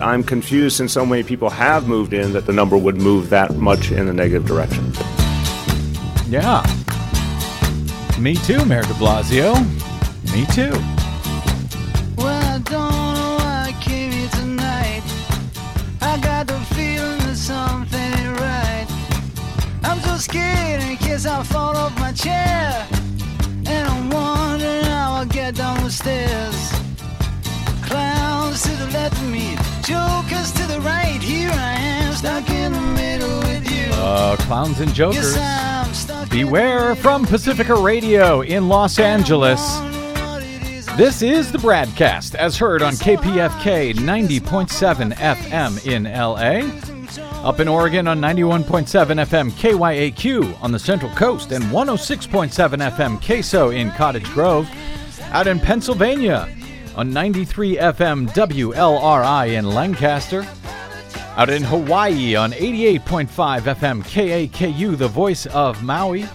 I'm confused since so many people have moved in that the number would move that much in a negative direction. Yeah. Me too, Mayor de Blasio. Me too. Clowns and jokers. Yes, I'm stuck in the Beware from Pacifica Radio in Los Angeles. This is the BradCast as heard on KPFK 90.7 FM in LA. Up in Oregon on 91.7 FM KYAQ on the Central Coast and 106.7 FM Queso in Cottage Grove. Out in Pennsylvania on 93 FM WLRI in Lancaster. Out in Hawaii on 88.5 FM KAKU, the voice of Maui.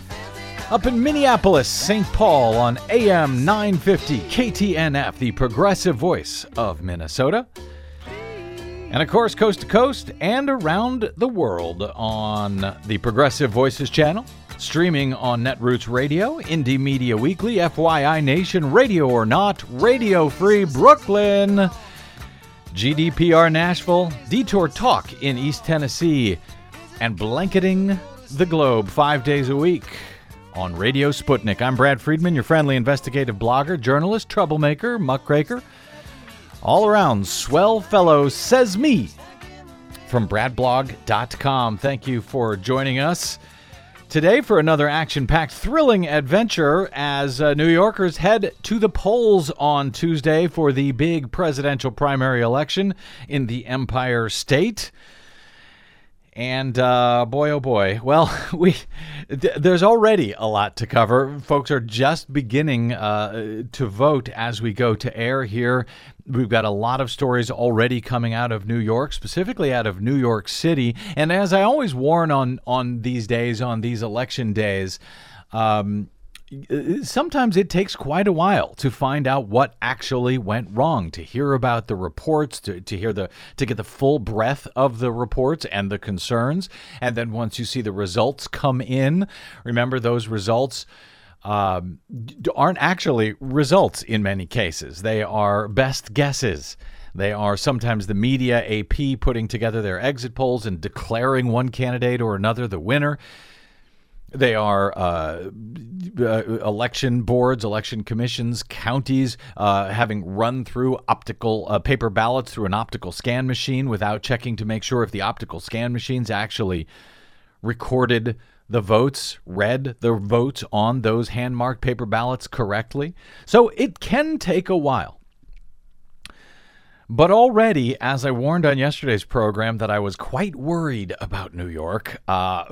Up in Minneapolis, St. Paul on AM 950 KTNF, the progressive voice of Minnesota. And of course, coast to coast and around the world on the Progressive Voices channel, streaming on Netroots Radio, Indie Media Weekly, FYI Nation, Radio or Not, Radio Free Brooklyn, GDPR Nashville, Detour Talk in East Tennessee, and blanketing the globe five days a week on Radio Sputnik. I'm Brad Friedman, your friendly investigative blogger, journalist, troublemaker, muckraker, all around swell fellow, says me from bradblog.com. Thank you for joining us today for another action packed, thrilling adventure as uh, New Yorkers head to the polls on Tuesday for the big presidential primary election in the Empire State. And uh, boy, oh boy, well, we th- there's already a lot to cover. Folks are just beginning uh, to vote as we go to air here. We've got a lot of stories already coming out of New York, specifically out of New York City. And as I always warn on on these days, on these election days. Um, sometimes it takes quite a while to find out what actually went wrong to hear about the reports to, to hear the to get the full breadth of the reports and the concerns and then once you see the results come in remember those results um, aren't actually results in many cases. They are best guesses. They are sometimes the media AP putting together their exit polls and declaring one candidate or another the winner. They are uh, uh, election boards, election commissions, counties uh, having run through optical uh, paper ballots through an optical scan machine without checking to make sure if the optical scan machines actually recorded the votes, read the votes on those hand marked paper ballots correctly. So it can take a while. But already, as I warned on yesterday's program, that I was quite worried about New York. Uh,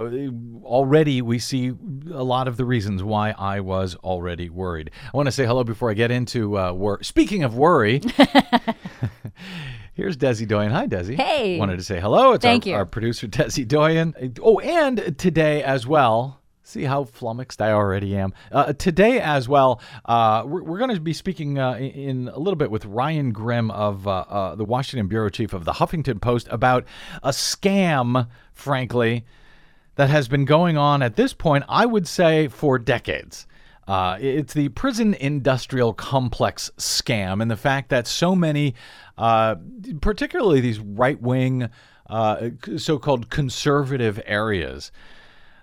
already, we see a lot of the reasons why I was already worried. I want to say hello before I get into uh, work. Speaking of worry, here's Desi Doyen. Hi, Desi. Hey. Wanted to say hello. It's Thank our, you. our producer, Desi Doyen. Oh, and today as well. See how flummoxed I already am. Uh, today, as well, uh, we're, we're going to be speaking uh, in, in a little bit with Ryan Grim of uh, uh, the Washington bureau chief of the Huffington Post about a scam, frankly, that has been going on at this point, I would say, for decades. Uh, it's the prison industrial complex scam, and the fact that so many, particularly these right wing, so called conservative areas,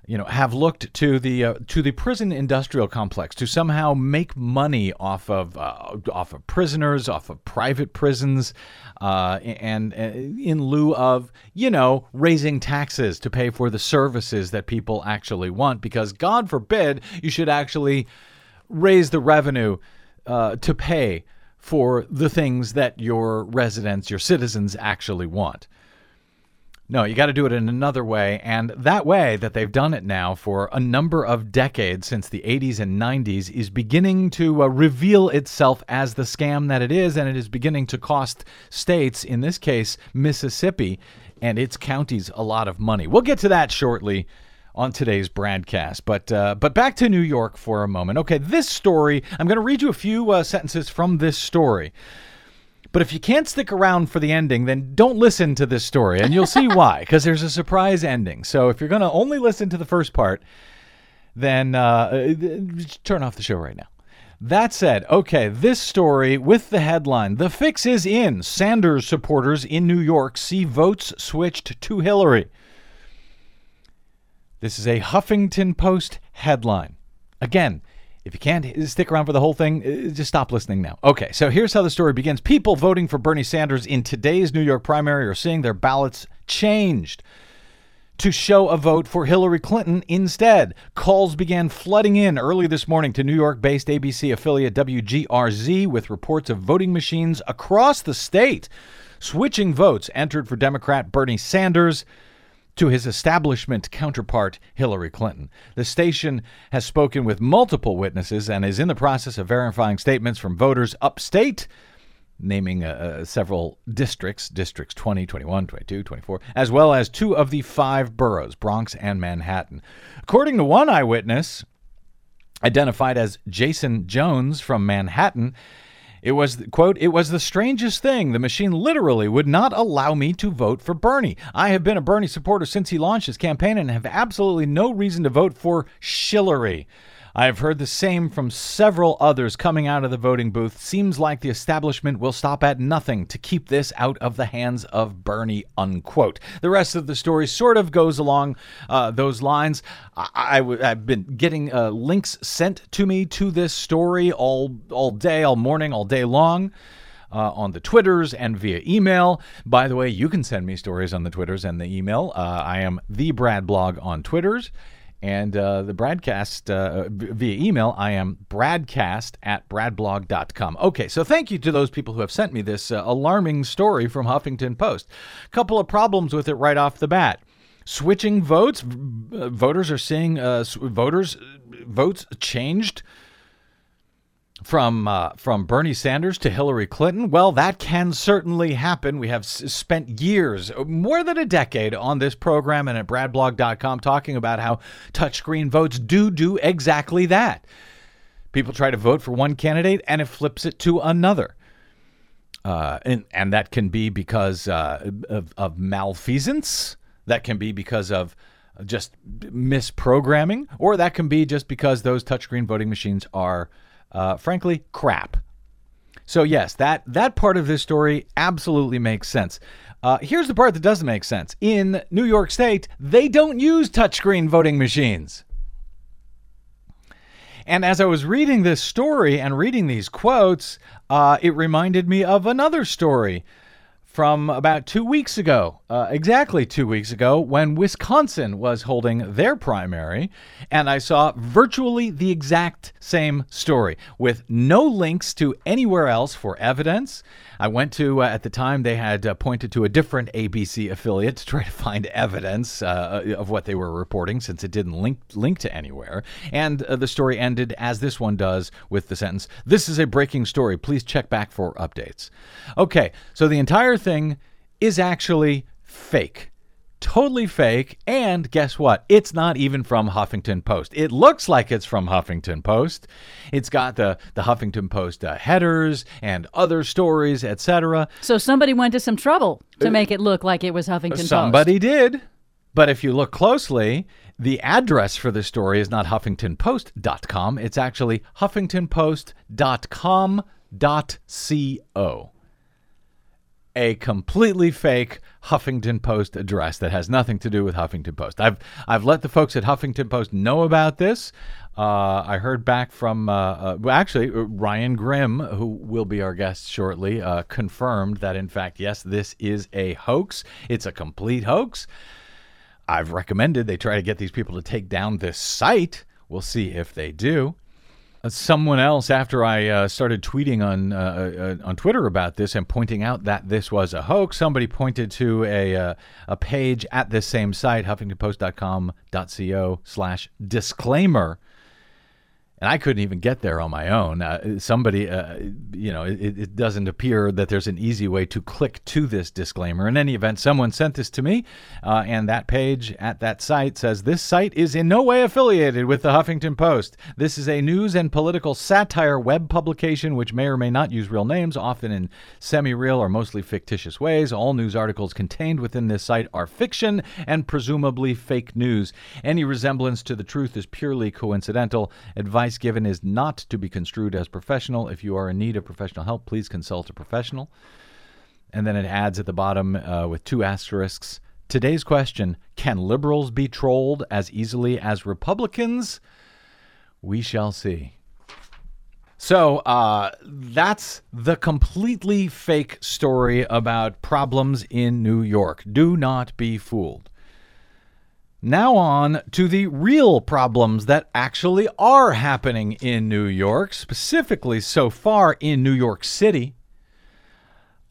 you know, have looked to the uh, to the prison industrial complex to somehow make money off of uh, off of prisoners, off of private prisons, uh, and, and in lieu of you know raising taxes to pay for the services that people actually want. Because God forbid you should actually raise the revenue uh, to pay for the things that your residents, your citizens actually want. No, you got to do it in another way. And that way that they've done it now for a number of decades since the 80s and 90s is beginning to uh, reveal itself as the scam that it is. And it is beginning to cost states, in this case, Mississippi and its counties, a lot of money. We'll get to that shortly on today's BradCast. But uh, but back to New York for a moment. Okay, this story, I'm going to read you a few uh, sentences from this story But if you can't stick around for the ending, then don't listen to this story, and you'll see why, because there's a surprise ending. So if you're going to only listen to the first part, then uh, turn off the show right now. That said, okay, this story with the headline The fix is in. Sanders supporters in New York see votes switched to Hillary. This is a Huffington Post headline. Again, if you can't stick around for the whole thing, uh, just stop listening now. Okay, so here's how the story begins. People voting for Bernie Sanders in today's New York primary are seeing their ballots changed to show a vote for Hillary Clinton instead. Calls began flooding in early this morning to New York based ABC affiliate WGRZ with reports of voting machines across the state switching votes entered for Democrat Bernie Sanders to his establishment counterpart, Hillary Clinton. The station has spoken with multiple witnesses and is in the process of verifying statements from voters upstate, naming uh, uh, several districts, districts 20, 21, 22, 24, as well as two of the five boroughs, Bronx and Manhattan. According to one eyewitness, identified as Jason Jones from Manhattan, it was, quote, it was the strangest thing. The machine literally would not allow me to vote for Bernie. I have been a Bernie supporter since he launched his campaign and have absolutely no reason to vote for Shillery. I have heard the same from several others coming out of the voting booth. Seems like the establishment will stop at nothing to keep this out of the hands of Bernie, unquote. The rest of the story sort of goes along uh, those lines. I, have been getting uh, links sent to me to this story all, all day, all morning, all day long. Uh, on the Twitters and via email. By the way, you can send me stories on the Twitters and the email. Uh, I am the Brad Blog on Twitters. And uh, the broadcast uh, via email, I am bradcast at bradblog.com. Okay, so thank you to those people who have sent me this uh, alarming story from Huffington Post. Couple of problems with it right off the bat. Switching votes, voters are seeing uh, voters votes changed from uh, from Bernie Sanders to Hillary Clinton? Well, that can certainly happen. We have s- spent years, more than a decade, on this program and at bradblog.com talking about how touchscreen votes do do exactly that. People try to vote for one candidate and it flips it to another. Uh, and, and that can be because uh, of, of malfeasance. That can be because of just misprogramming, or that can be just because those touchscreen voting machines are uh, frankly, crap. So yes, that that part of this story absolutely makes sense. Uh, here's the part that doesn't make sense. In New York State, they don't use touchscreen voting machines. And as I was reading this story and reading these quotes, uh, it reminded me of another story from about two weeks ago, uh, exactly two weeks ago, when Wisconsin was holding their primary. And I saw virtually the exact same story with no links to anywhere else for evidence. I went to, uh, at the time, they had uh, pointed to a different ABC affiliate to try to find evidence uh, of what they were reporting since it didn't link, link to anywhere. And uh, the story ended as this one does with the sentence This is a breaking story. Please check back for updates. Okay, so the entire thing is actually fake. Totally fake. And guess what? It's not even from Huffington Post. It looks like it's from Huffington Post. It's got the, the Huffington Post uh, headers and other stories, etc. So somebody went to some trouble to make it look like it was Huffington Post. Somebody did. But if you look closely, the address for this story is not huffingtonpost.com. It's actually huffingtonpost.com.co a completely fake Huffington Post address that has nothing to do with Huffington Post. I've I've let the folks at Huffington Post know about this. Uh, I heard back from uh, uh, actually uh, Ryan Grim, who will be our guest shortly, uh, confirmed that in fact yes, this is a hoax. It's a complete hoax. I've recommended they try to get these people to take down this site. We'll see if they do. Uh, someone else after I uh, started tweeting on uh, uh, on Twitter about this and pointing out that this was a hoax. Somebody pointed to a uh, a page at this same site, HuffingtonPost.com.co slash disclaimer. And I couldn't even get there on my own. Uh, somebody, uh, you know, it, it, doesn't appear that there's an easy way to click to this disclaimer. In any event, someone sent this to me, uh, and that page at that site says this site is in no way affiliated with the Huffington Post. This is a news and political satire web publication which may or may not use real names, often in semi real or mostly fictitious ways. All news articles contained within this site are fiction and presumably fake news. Any resemblance to the truth is purely coincidental. Advice advice given is not to be construed as professional. If you are in need of professional help, please consult a professional. And then it adds at the bottom uh, with two asterisks. Today's question Can liberals be trolled as easily as Republicans? We shall see. So uh, that's the completely fake story about problems in New York. Do not be fooled. Now, on to the real problems that actually are happening in New York, specifically so far in New York City.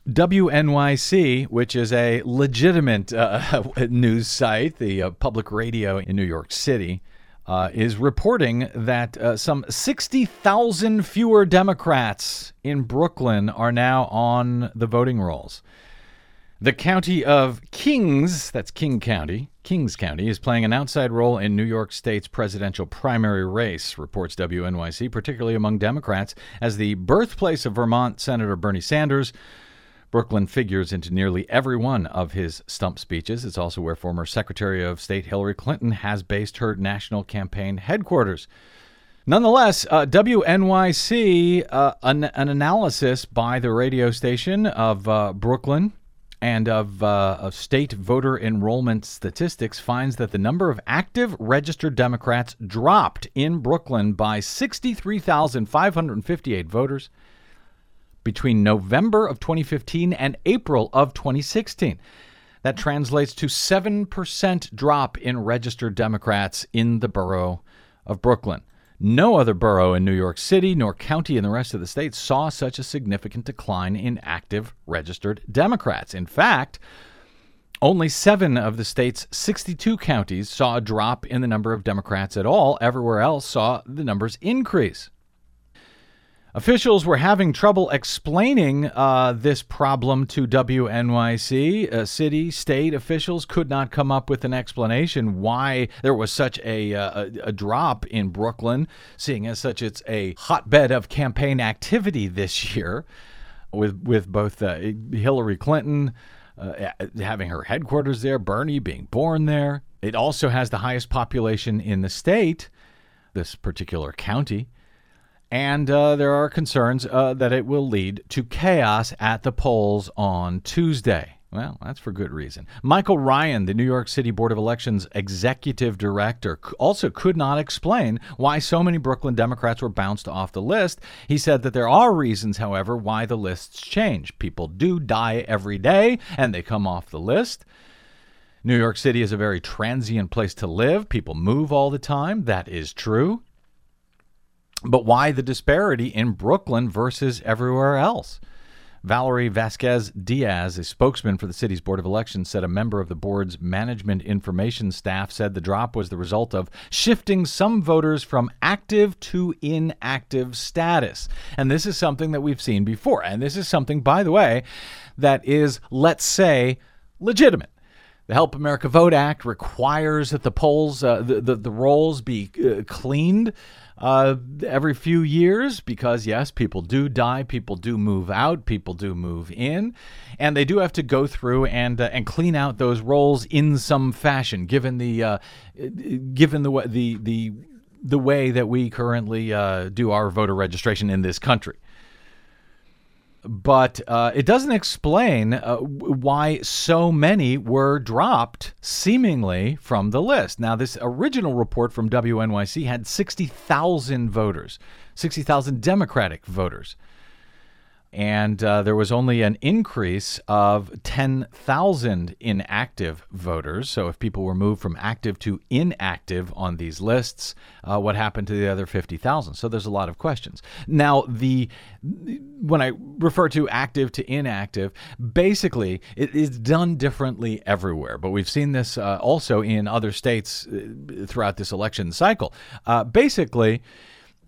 WNYC, which is a legitimate uh, news site, the uh, public radio in New York City, uh, is reporting that uh, some 60,000 fewer Democrats in Brooklyn are now on the voting rolls. The county of Kings, that's King County, Kings County, is playing an outside role in New York State's presidential primary race, reports WNYC, particularly among Democrats. As the birthplace of Vermont Senator Bernie Sanders, Brooklyn figures into nearly every one of his stump speeches. It's also where former Secretary of State Hillary Clinton has based her national campaign headquarters. Nonetheless, uh, WNYC, uh, an, an, analysis by the radio station of uh, Brooklyn and of, uh, of state voter enrollment statistics finds that the number of active registered Democrats dropped in Brooklyn by 63,558 voters between November of 2015 and April of 2016. That translates to 7% drop in registered Democrats in the borough of Brooklyn. No other borough in New York City nor county in the rest of the state saw such a significant decline in active registered Democrats. In fact, only seven of the state's 62 counties saw a drop in the number of Democrats at all. Everywhere else saw the numbers increase. Officials were having trouble explaining uh, this problem to WNYC. Uh, city, state officials could not come up with an explanation why there was such a, uh, a, drop in Brooklyn, seeing as such it's a hotbed of campaign activity this year, with with both uh, Hillary Clinton uh, having her headquarters there, Bernie being born there. It also has the highest population in the state, this particular county and uh, there are concerns uh, that it will lead to chaos at the polls on Tuesday. Well, that's for good reason. Michael Ryan, the New York City Board of Elections executive director, also could not explain why so many Brooklyn Democrats were bounced off the list. He said that there are reasons, however, why the lists change. People do die every day and they come off the list. New York City is a very transient place to live. People move all the time. That is true. But why the disparity in Brooklyn versus everywhere else? Valerie Vasquez Diaz, a spokesman for the city's Board of Elections, said a member of the board's management information staff said the drop was the result of shifting some voters from active to inactive status. And this is something that we've seen before. And this is something, by the way, that is, let's say, legitimate. The Help America Vote Act requires that the polls, uh, the, the, the rolls be uh, cleaned uh, every few years because, yes, people do die, people do move out, people do move in, and they do have to go through and uh, and clean out those rolls in some fashion, given the uh, given the the the the way that we currently uh, do our voter registration in this country but uh, it doesn't explain uh, why so many were dropped seemingly from the list. Now, this original report from WNYC had 60,000 voters, 60,000 Democratic voters and uh, there was only an increase of 10,000 inactive voters. So, if people were moved from active to inactive on these lists, uh, what happened to the other 50,000? So, there's a lot of questions. Now, the when I refer to active to inactive, basically it is done differently everywhere. But we've seen this uh, also in other states uh, throughout this election cycle. Uh, basically,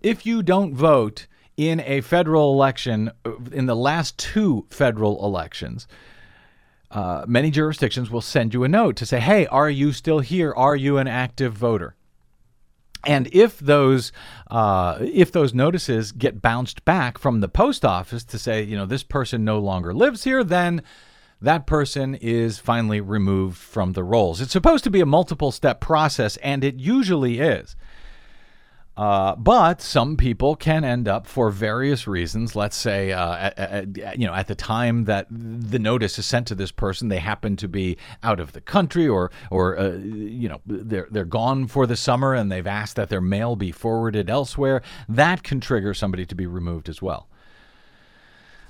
if you don't vote in a federal election, in the last two federal elections, uh, many jurisdictions will send you a note to say, hey, are you still here? Are you an active voter? And if those uh, if those notices get bounced back from the post office to say, you know, this person no longer lives here, then that person is finally removed from the rolls. It's supposed to be a multiple step process, and it usually is. Uh, but some people can end up, for various reasons, let's say, uh, at, at, you know, at the time that the notice is sent to this person, they happen to be out of the country, or, or uh, you know, they're they're gone for the summer, and they've asked that their mail be forwarded elsewhere. That can trigger somebody to be removed as well.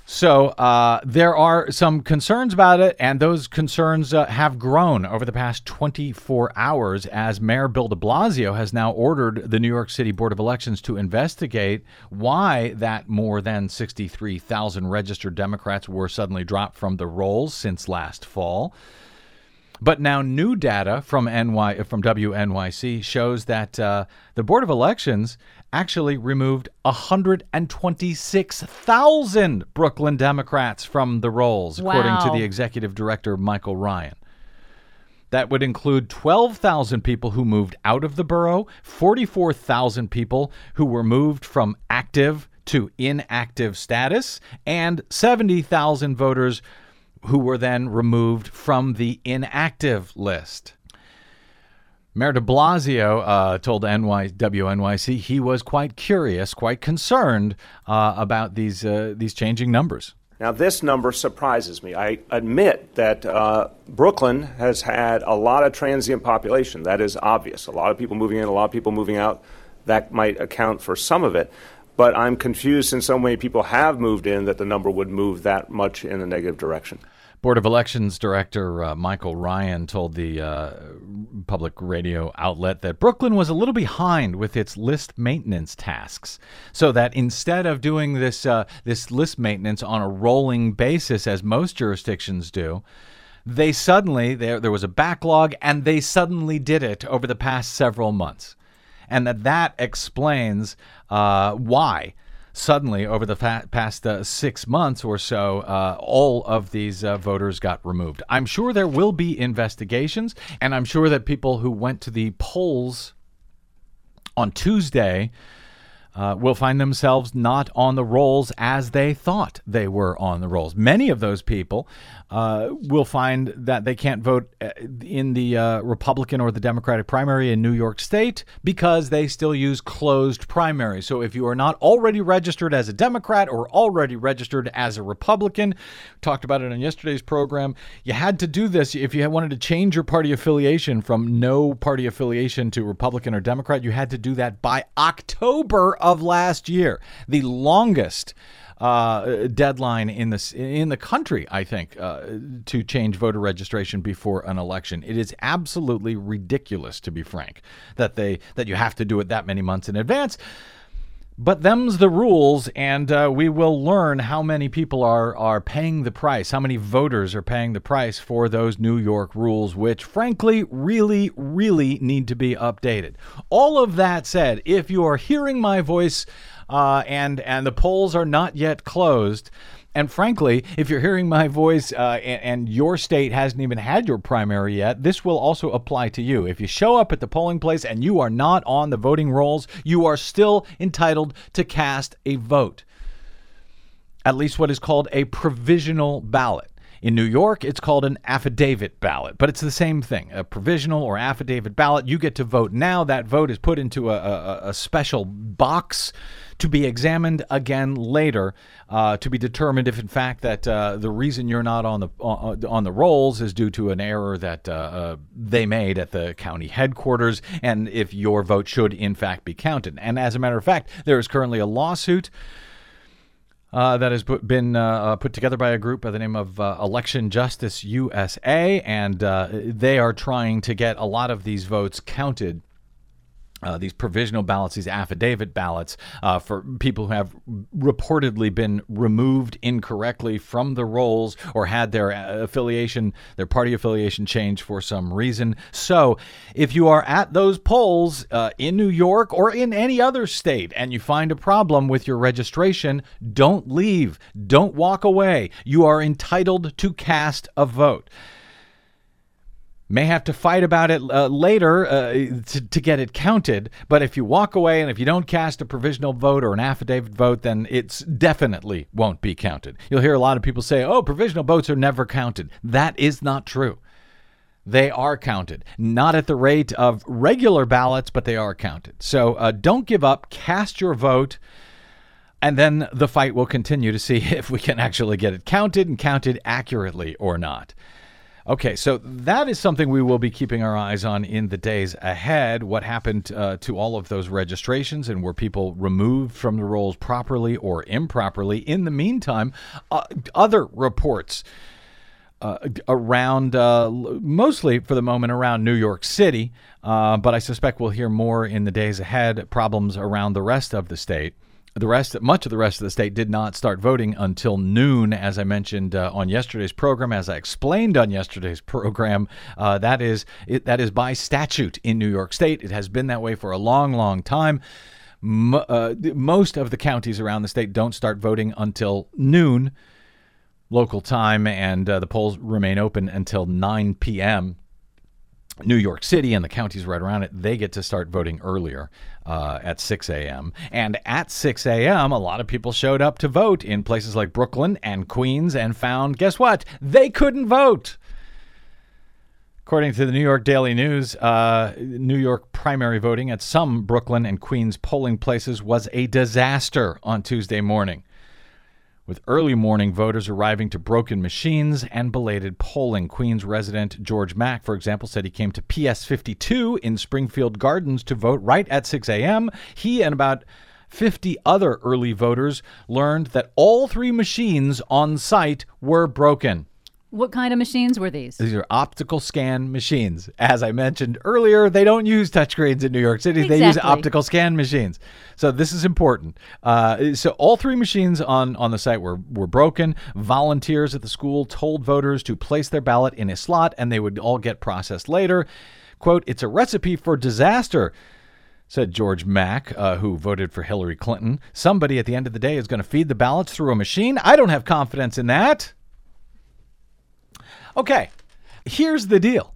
So uh, there are some concerns about it, and those concerns uh, have grown over the past 24 hours as Mayor Bill de Blasio has now ordered the New York City Board of Elections to investigate why that more than 63,000 registered Democrats were suddenly dropped from the rolls since last fall. But now new data from NY from WNYC shows that uh, the Board of Elections actually removed 126,000 Brooklyn Democrats from the rolls, according to the executive director Michael Ryan. That would include 12,000 people who moved out of the borough, 44,000 people who were moved from active to inactive status, and 70,000 voters who were then removed from the inactive list. Mayor de Blasio uh, told NY, WNYC he was quite curious, quite concerned uh, about these, uh, these changing numbers. Now, this number surprises me. I admit that uh, Brooklyn has had a lot of transient population. That is obvious. A lot of people moving in, a lot of people moving out. That might account for some of it. But I'm confused in so many people have moved in that the number would move that much in a negative direction. Board of Elections Director uh, Michael Ryan told the uh, public radio outlet that Brooklyn was a little behind with its list maintenance tasks, so that instead of doing this uh, this list maintenance on a rolling basis as most jurisdictions do, they suddenly there there was a backlog and they suddenly did it over the past several months, and that that explains uh, why suddenly over the fa- past uh, six months or so, uh, all of these uh, voters got removed. I'm sure there will be investigations, and I'm sure that people who went to the polls on Tuesday. Uh, will find themselves not on the rolls as they thought they were on the rolls. Many of those people uh, will find that they can't vote uh, in the uh, Republican or the Democratic primary in New York State because they still use closed primaries. So if you are not already registered as a Democrat or already registered as a Republican, talked about it on yesterday's program, you had to do this if you wanted to change your party affiliation from no party affiliation to Republican or Democrat. You had to do that by October of last year, the longest uh, deadline in the in the country, I think, uh, to change voter registration before an election. It is absolutely ridiculous, to be frank, that they that you have to do it that many months in advance. But them's the rules, and uh, we will learn how many people are are paying the price, how many voters are paying the price for those New York rules, which frankly really, really need to be updated. All of that said, if you are hearing my voice uh, and and the polls are not yet closed. And frankly, if you're hearing my voice uh, and, and your state hasn't even had your primary yet, this will also apply to you. If you show up at the polling place and you are not on the voting rolls, you are still entitled to cast a vote. At least what is called a provisional ballot. In New York, it's called an affidavit ballot, but it's the same thing. A provisional or affidavit ballot, you get to vote now. That vote is put into a, a, a special box to be examined again later uh, to be determined if, in fact, that uh, the reason you're not on the on, on the rolls is due to an error that uh, uh, they made at the county headquarters, and if your vote should, in fact, be counted. And as a matter of fact, there is currently a lawsuit uh, that has put, been uh, uh, put together by a group by the name of uh, Election Justice USA, and uh, they are trying to get a lot of these votes counted uh, these provisional ballots, these affidavit ballots uh, for people who have reportedly been removed incorrectly from the rolls or had their uh, affiliation, their party affiliation changed for some reason. So, if you are at those polls uh, in New York or in any other state and you find a problem with your registration, don't leave. Don't walk away. You are entitled to cast a vote may have to fight about it uh, later uh, to, to get it counted. But if you walk away and if you don't cast a provisional vote or an affidavit vote, then it's definitely won't be counted. You'll hear a lot of people say, oh, provisional votes are never counted. That is not true. They are counted, not at the rate of regular ballots, but they are counted. So uh, don't give up. Cast your vote. And then the fight will continue to see if we can actually get it counted and counted accurately or not. Okay, so that is something we will be keeping our eyes on in the days ahead. What happened uh, to all of those registrations and were people removed from the rolls properly or improperly? In the meantime, uh, other reports. Uh, around uh, mostly for the moment around New York City, uh, but I suspect we'll hear more in the days ahead. Problems around the rest of the state. The rest, much of the rest of the state, did not start voting until noon, as I mentioned uh, on yesterday's program. As I explained on yesterday's program, uh, that is it, that is by statute in New York State. It has been that way for a long, long time. M- uh, most of the counties around the state don't start voting until noon local time, and uh, the polls remain open until 9 p.m. New York City and the counties right around it, they get to start voting earlier uh, at 6 a.m. And at 6 a.m., a lot of people showed up to vote in places like Brooklyn and Queens and found, guess what? They couldn't vote. According to the New York Daily News, uh, New York primary voting at some Brooklyn and Queens polling places was a disaster on Tuesday morning with early morning voters arriving to broken machines and belated polling. Queens resident George Mack, for example, said he came to PS 52 in Springfield Gardens to vote right at 6 a.m. He and about 50 other early voters learned that all three machines on site were broken. What kind of machines were these? These are optical scan machines. As I mentioned earlier, they don't use touchscreens in New York City. Exactly. They use optical scan machines. So this is important. Uh, so all three machines on, on the site were, were broken. Volunteers at the school told voters to place their ballot in a slot and they would all get processed later. Quote, it's a recipe for disaster said George Mack, uh, who voted for Hillary Clinton. Somebody at the end of the day is going to feed the ballots through a machine. I don't have confidence in that. Okay, here's the deal.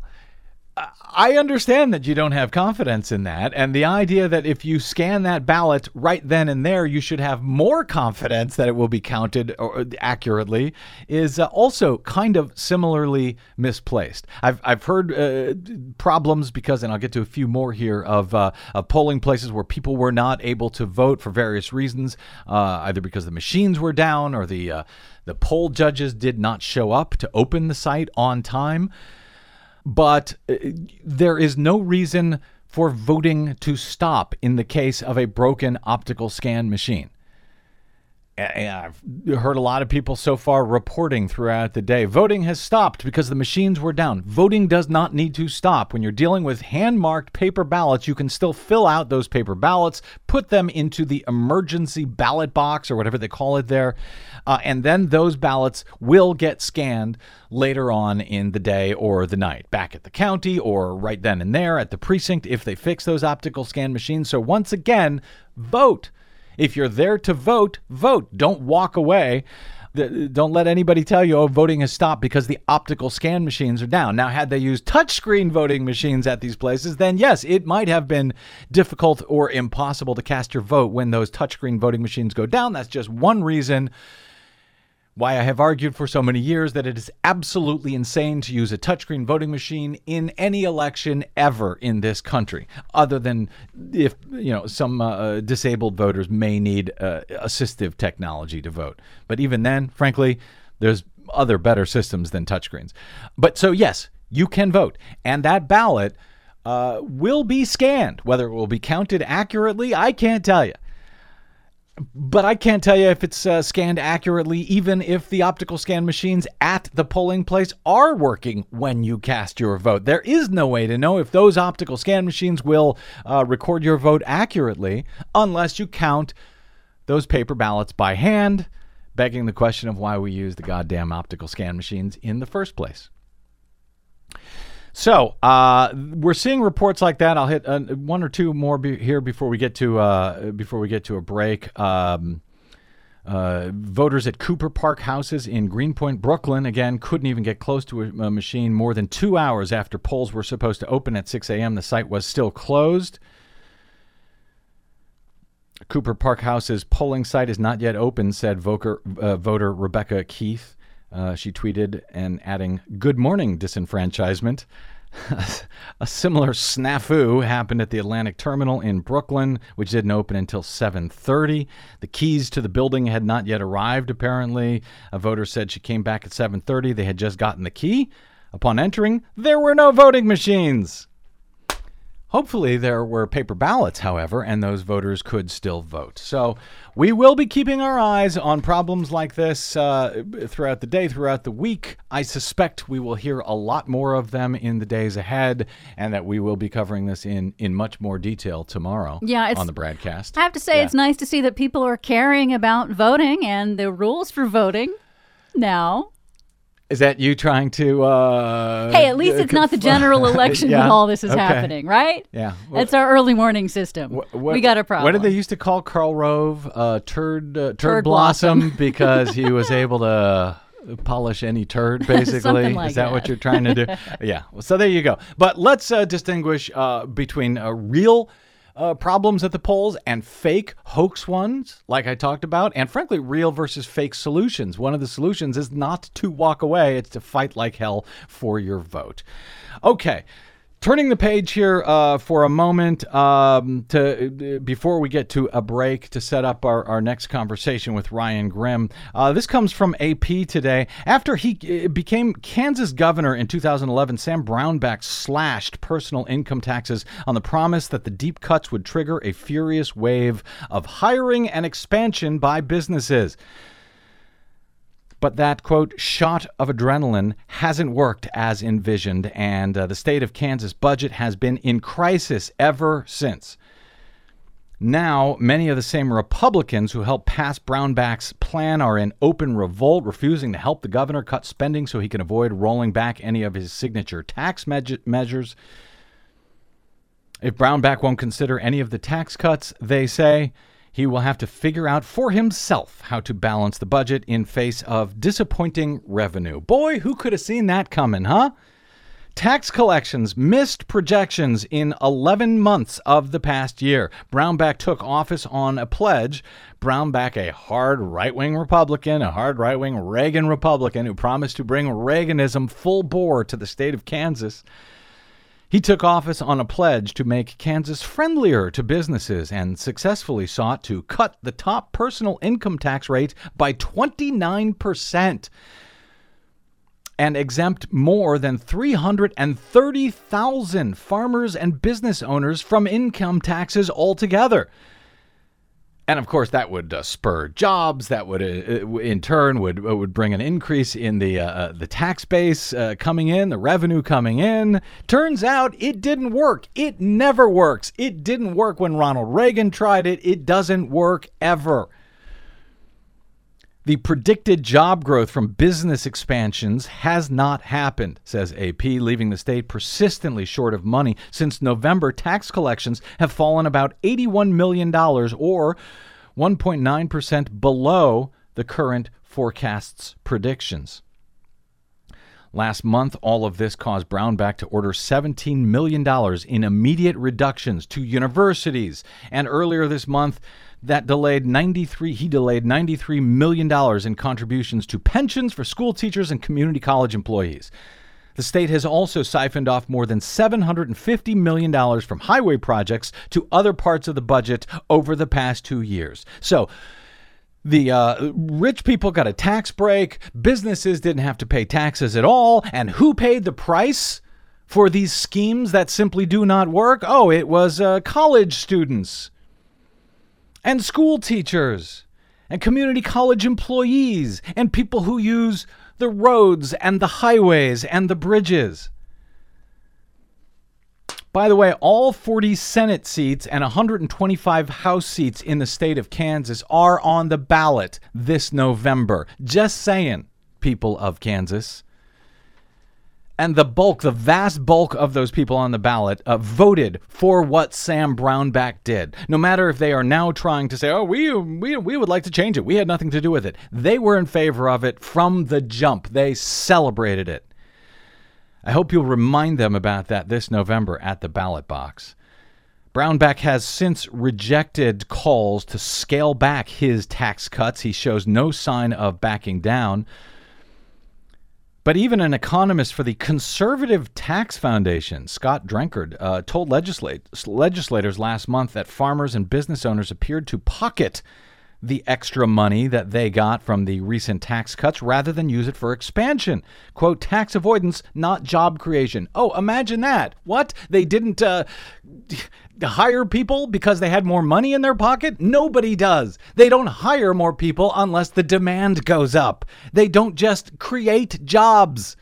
I understand that you don't have confidence in that. And the idea that if you scan that ballot right then and there, you should have more confidence that it will be counted accurately is uh, also kind of similarly misplaced. I've, I've heard uh, problems because, and I'll get to a few more here, of, uh, of polling places where people were not able to vote for various reasons, uh, either because the machines were down or the, uh, the poll judges did not show up to open the site on time but uh, there is no reason for voting to stop in the case of a broken optical scan machine. I've heard a lot of people so far reporting throughout the day voting has stopped because the machines were down. Voting does not need to stop. When you're dealing with hand marked paper ballots, you can still fill out those paper ballots, put them into the emergency ballot box or whatever they call it there, uh, and then those ballots will get scanned later on in the day or the night back at the county or right then and there at the precinct if they fix those optical scan machines. So, once again, vote. If you're there to vote, vote. Don't walk away. Don't let anybody tell you, oh, voting has stopped because the optical scan machines are down. Now, had they used touchscreen voting machines at these places, then yes, it might have been difficult or impossible to cast your vote when those touchscreen voting machines go down. That's just one reason why I have argued for so many years that it is absolutely insane to use a touchscreen voting machine in any election ever in this country, other than if you know some uh, disabled voters may need uh, assistive technology to vote. But even then, frankly, there's other better systems than touchscreens. But so yes, you can vote, and that ballot uh, will be scanned. Whether it will be counted accurately, I can't tell you. But I can't tell you if it's uh, scanned accurately, even if the optical scan machines at the polling place are working when you cast your vote. There is no way to know if those optical scan machines will uh, record your vote accurately unless you count those paper ballots by hand, begging the question of why we use the goddamn optical scan machines in the first place. So uh, we're seeing reports like that. I'll hit uh, one or two more be- here before we get to uh, before we get to a break. Um, uh, voters at Cooper Park houses in Greenpoint, Brooklyn, again couldn't even get close to a, a machine more than two hours after polls were supposed to open at 6 a.m. The site was still closed. Cooper Park House's polling site is not yet open, said voter, uh, voter Rebecca Keith. Uh, she tweeted and adding, Good morning, disenfranchisement. a similar snafu happened at the Atlantic Terminal in Brooklyn, which didn't open until 7:30. The keys to the building had not yet arrived apparently. A voter said she came back at 7:30. They had just gotten the key. Upon entering, there were no voting machines. Hopefully, there were paper ballots, however, and those voters could still vote. So, we will be keeping our eyes on problems like this uh, throughout the day, throughout the week. I suspect we will hear a lot more of them in the days ahead, and that we will be covering this in, in much more detail tomorrow Yeah, it's- on the broadcast. I have to say, Yeah. it's nice to see that people are caring about voting and the rules for voting now. Is that you trying to? Uh, Hey, at least it's not the general election Yeah, when all this is okay. happening, right? Yeah. It's our early warning system. Wh- what- we got a problem. What did they used to call Karl Rove? Uh, turd, uh, turd, Turd blossom, blossom. because he was able to polish any turd. Basically, like is that, what you're trying to do? yeah. Well, so there you go. But let's uh, distinguish uh, between a real. Uh, problems at the polls and fake hoax ones, like I talked about, and frankly, real versus fake solutions. One of the solutions is not to walk away, it's to fight like hell for your vote. Okay. Turning the page here uh, for a moment um, to uh, before we get to a break to set up our, our next conversation with Ryan Grim. Uh, this comes from AP today. After he uh, became Kansas governor in 2011, Sam Brownback slashed personal income taxes on the promise that the deep cuts would trigger a furious wave of hiring and expansion by businesses. But that, quote, shot of adrenaline hasn't worked as envisioned, and uh, the state of Kansas budget has been in crisis ever since. Now, many of the same Republicans who helped pass Brownback's plan are in open revolt, refusing to help the governor cut spending so he can avoid rolling back any of his signature tax measure- measures. If Brownback won't consider any of the tax cuts, they say, he will have to figure out for himself how to balance the budget in face of disappointing revenue. Boy, who could have seen that coming, huh? Tax collections missed projections in 11 months of the past year. Brownback took office on a pledge. Brownback, a hard right wing Republican, a hard right wing Reagan Republican who promised to bring Reaganism full bore to the state of Kansas. He took office on a pledge to make Kansas friendlier to businesses and successfully sought to cut the top personal income tax rate by 29% and exempt more than 330,000 farmers and business owners from income taxes altogether. And of course, that would uh, spur jobs. That would, uh, in turn, would uh, would bring an increase in the uh, uh, the tax base uh, coming in, the revenue coming in. Turns out it didn't work. It never works. It didn't work when Ronald Reagan tried it. It doesn't work ever. The predicted job growth from business expansions has not happened, says AP, leaving the state persistently short of money. Since November, tax collections have fallen about $81 million, or 1.9% below the current forecast's predictions. Last month, all of this caused Brownback to order $17 million in immediate reductions to universities. And earlier this month, that delayed 93 he delayed 93 million dollars in contributions to pensions for school teachers and community college employees. The state has also siphoned off more than $750 million from highway projects to other parts of the budget over the past two years. So, the uh, rich people got a tax break, businesses didn't have to pay taxes at all, and who paid the price for these schemes that simply do not work? Oh, it was uh, college students. And school teachers and community college employees and people who use the roads and the highways and the bridges. By the way, all 40 Senate seats and 125 House seats in the state of Kansas are on the ballot this November. Just saying, people of Kansas. And the bulk, the vast bulk of those people on the ballot uh, voted for what Sam Brownback did. No matter if they are now trying to say, oh, we, we, we would like to change it. We had nothing to do with it. They were in favor of it from the jump. They celebrated it. I hope you'll remind them about that this November at the ballot box. Brownback has since rejected calls to scale back his tax cuts. He shows no sign of backing down. But even an economist for the Conservative Tax Foundation, Scott Drenkard, uh, told legislators last month that farmers and business owners appeared to pocket the extra money that they got from the recent tax cuts rather than use it for expansion. Quote, tax avoidance, not job creation. Oh, imagine that. What? They didn't uh, hire people because they had more money in their pocket? Nobody does. They don't hire more people unless the demand goes up. They don't just create jobs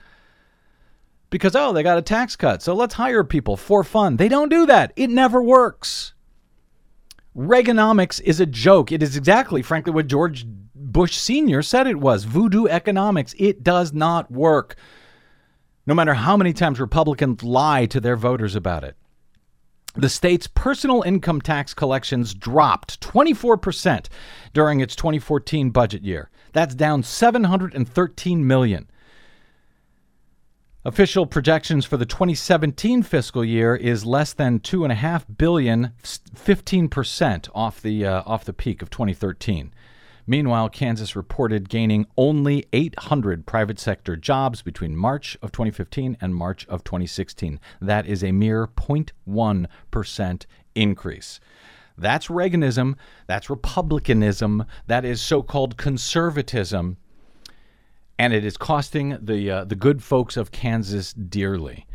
because, oh, they got a tax cut, so let's hire people for fun. They don't do that. It never works. Reaganomics is a joke. It is exactly, frankly, what George Bush Sr. said it was voodoo economics. It does not work, no matter how many times Republicans lie to their voters about it. The state's personal income tax collections dropped 24% during its 2014 budget year. That's down 713 million. Official projections for the 2017 fiscal year is less than two and a half billion, 15 percent off the uh, off the peak of 2013. Meanwhile, Kansas reported gaining only 800 private sector jobs between March of 2015 and March of 2016. That is a mere 0.1 percent increase. That's Reaganism. That's Republicanism. That is so-called conservatism and it is costing the uh, the good folks of Kansas dearly.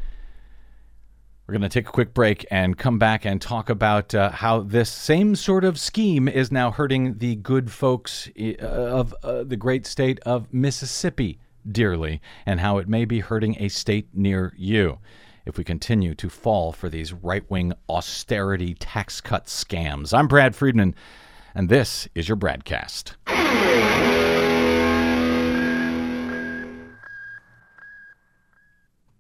We're going to take a quick break and come back and talk about uh, how this same sort of scheme is now hurting the good folks uh, of uh, the great state of Mississippi dearly, and how it may be hurting a state near you if we continue to fall for these right wing austerity tax cut scams. I'm Brad Friedman, and this is your BradCast.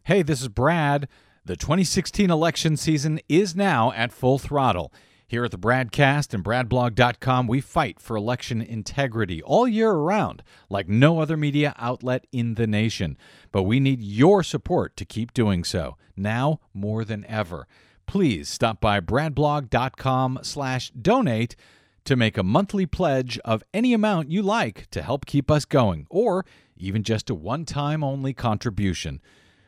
Hey, this is Brad. The 2016 election season is now at full throttle. Here at the BradCast and BradBlog.com, we fight for election integrity all year around, like no other media outlet in the nation. But we need your support to keep doing so, now more than ever. Please stop by BradBlog.com slash donate to make a monthly pledge of any amount you like to help keep us going, or even just a one-time only contribution.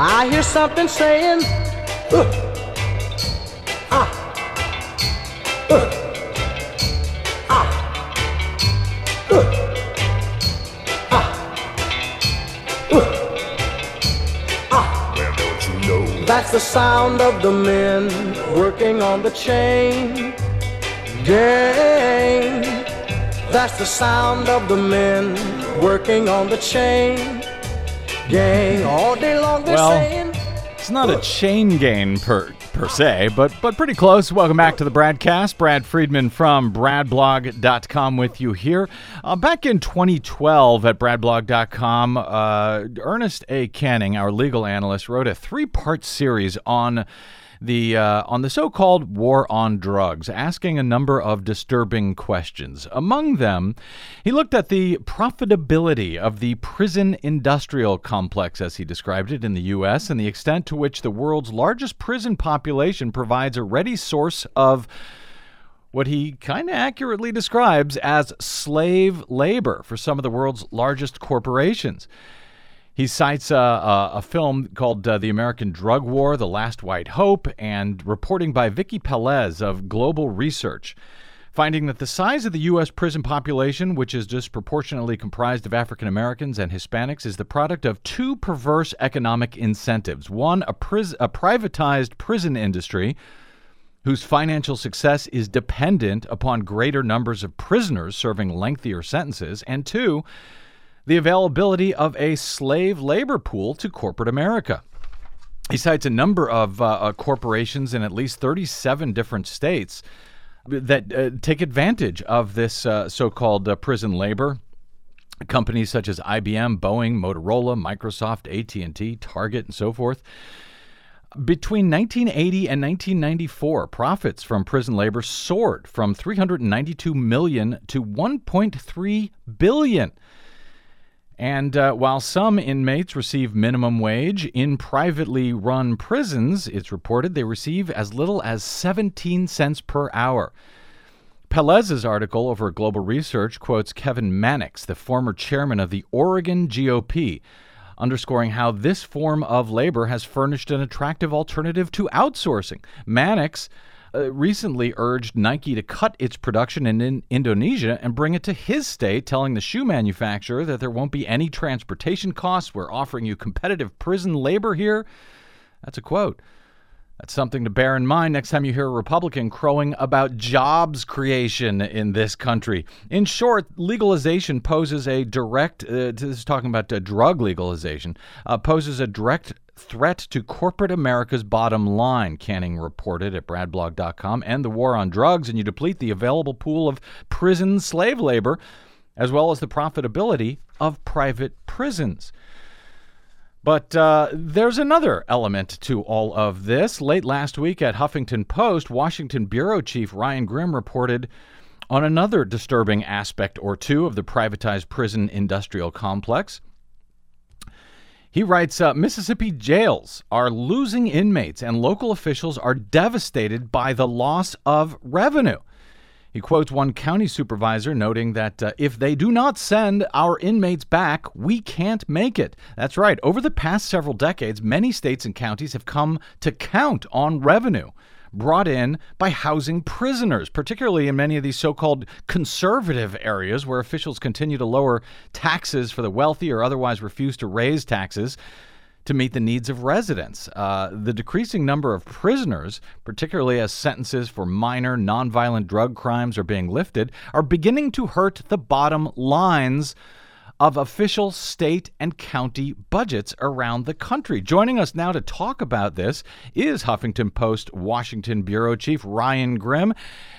I hear something saying, uh, ah, uh, ah, uh, ah, uh, ah. Well, don't you know? That's the sound of the men working on the chain gang. That's the sound of the men working on the chain gang. All day long they're Well, saying. It's not a chain gain per per se, but but pretty close. Welcome back to the BradCast. Brad Friedman from bradblog.com with you here. Uh, back in 2012 at bradblog.com, uh, Ernest A. Canning, our legal analyst, wrote a three-part series on the uh, on the so-called war on drugs, asking a number of disturbing questions. Among them, he looked at the profitability of the prison industrial complex, as he described it, in the U.S., and the extent to which the world's largest prison population provides a ready source of what he kind of accurately describes as slave labor for some of the world's largest corporations. He cites uh, a, a, film called uh, The American Drug War, The Last White Hope, and reporting by Vicky Pelaez of Global Research, finding that the size of the U.S. prison population, which is disproportionately comprised of African Americans and Hispanics, is the product of two perverse economic incentives. One, a, pris- a privatized prison industry whose financial success is dependent upon greater numbers of prisoners serving lengthier sentences, and two, the availability of a slave labor pool to corporate America. He cites a number of uh, uh, corporations in at least 37 different states that uh, take advantage of this uh, so called uh, prison labor. Companies such as IBM, Boeing, Motorola, Microsoft, AT&T, Target, and so forth. Between 1980 and 1994, profits from prison labor soared from 392 million to 1.3 billion. And uh, while some inmates receive minimum wage, in privately run prisons, it's reported they receive as little as 17 cents per hour. Pelaez's article over Global Research quotes Kevin Mannix, the former chairman of the Oregon GOP, underscoring how this form of labor has furnished an attractive alternative to outsourcing. Mannix uh, recently urged Nike to cut its production in, in Indonesia and bring it to his state, telling the shoe manufacturer that there won't be any transportation costs. We're offering you competitive prison labor here. That's a quote. That's something to bear in mind next time you hear a Republican crowing about jobs creation in this country. In short, legalization poses a direct, uh, this is talking about uh, drug legalization, uh, poses a direct threat to corporate America's bottom line, Canning reported at bradblog.com, and the war on drugs, and you deplete the available pool of prison slave labor, as well as the profitability of private prisons. But uh, there's another element to all of this. Late last week at Huffington Post, Washington Bureau Chief Ryan Grim reported on another disturbing aspect or two of the privatized prison industrial complex. He writes uh, Mississippi jails are losing inmates, and local officials are devastated by the loss of revenue. He quotes one county supervisor noting that uh, if they do not send our inmates back, we can't make it. That's right. Over the past several decades, many states and counties have come to count on revenue brought in by housing prisoners, particularly in many of these so called conservative areas where officials continue to lower taxes for the wealthy or otherwise refuse to raise taxes to meet the needs of residents. Uh, the decreasing number of prisoners, particularly as sentences for minor nonviolent drug crimes are being lifted, are beginning to hurt the bottom lines of official state and county budgets around the country. Joining us now to talk about this is Huffington Post Washington Bureau Chief Ryan Grim.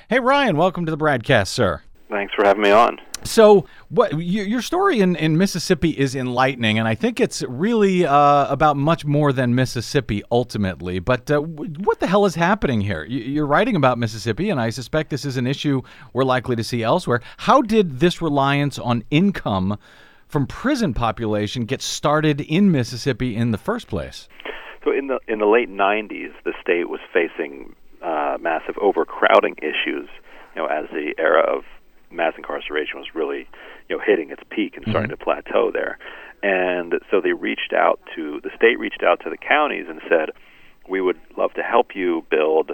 Hey, Ryan, welcome to the BradCast, sir. Thanks for having me on. So, what your story in, in Mississippi is enlightening, and I think it's really uh, about much more than Mississippi ultimately. But uh, what the hell is happening here? You're writing about Mississippi, and I suspect this is an issue we're likely to see elsewhere. How did this reliance on income from prison population get started in Mississippi in the first place? So in the in the late 90s, the state was facing uh, massive overcrowding issues. You know, as the era of mass incarceration was really, you know, hitting its peak and starting mm-hmm. to plateau there. And so they reached out to the state reached out to the counties and said, "We would love to help you build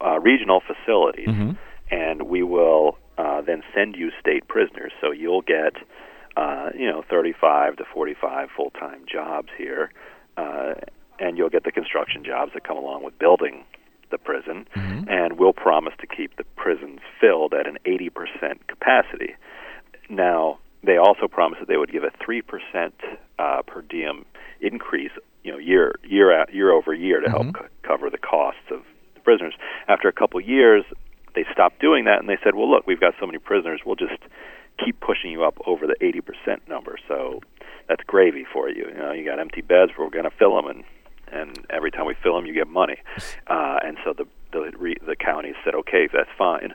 uh, regional facilities, mm-hmm. and we will uh, then send you state prisoners. So you'll get uh, you know, 35 to 45 full-time jobs here, uh, and you'll get the construction jobs that come along with building the prison, mm-hmm. and we'll promise to keep the prisons filled at an 80% capacity. Now, they also promised that they would give a 3% uh, per diem increase, you know, year year out, year over year to mm-hmm. help co- cover the costs of the prisoners. After a couple years, they stopped doing that, and they said, "Well, look, we've got so many prisoners, we'll just keep pushing you up over the 80% number. So that's gravy for you. You know, you got empty beds, we're going to fill them and and every time we fill them, you get money. Uh, and so the the re, the county said, okay, that's fine.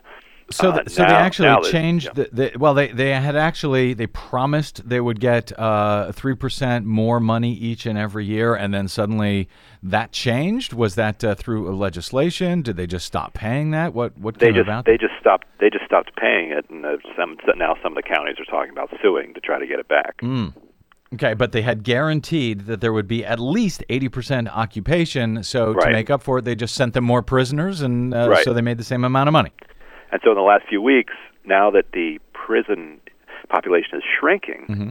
So, Uh, so they actually changed. yeah. The, the, well, they they had actually they promised they would get uh, three percent more money each and every year, and then suddenly that changed. Was that uh, through legislation? Did they just stop paying that? What what They just about? they just stopped they just stopped paying it, and uh, some now some of the counties are talking about suing to try to get it back. Mm. Okay, but they had guaranteed that there would be at least 80% occupation. So to make up for it, they just sent them more prisoners, and uh, Right. so they made the same amount of money. And so in the last few weeks, now that the prison population is shrinking, Mm-hmm.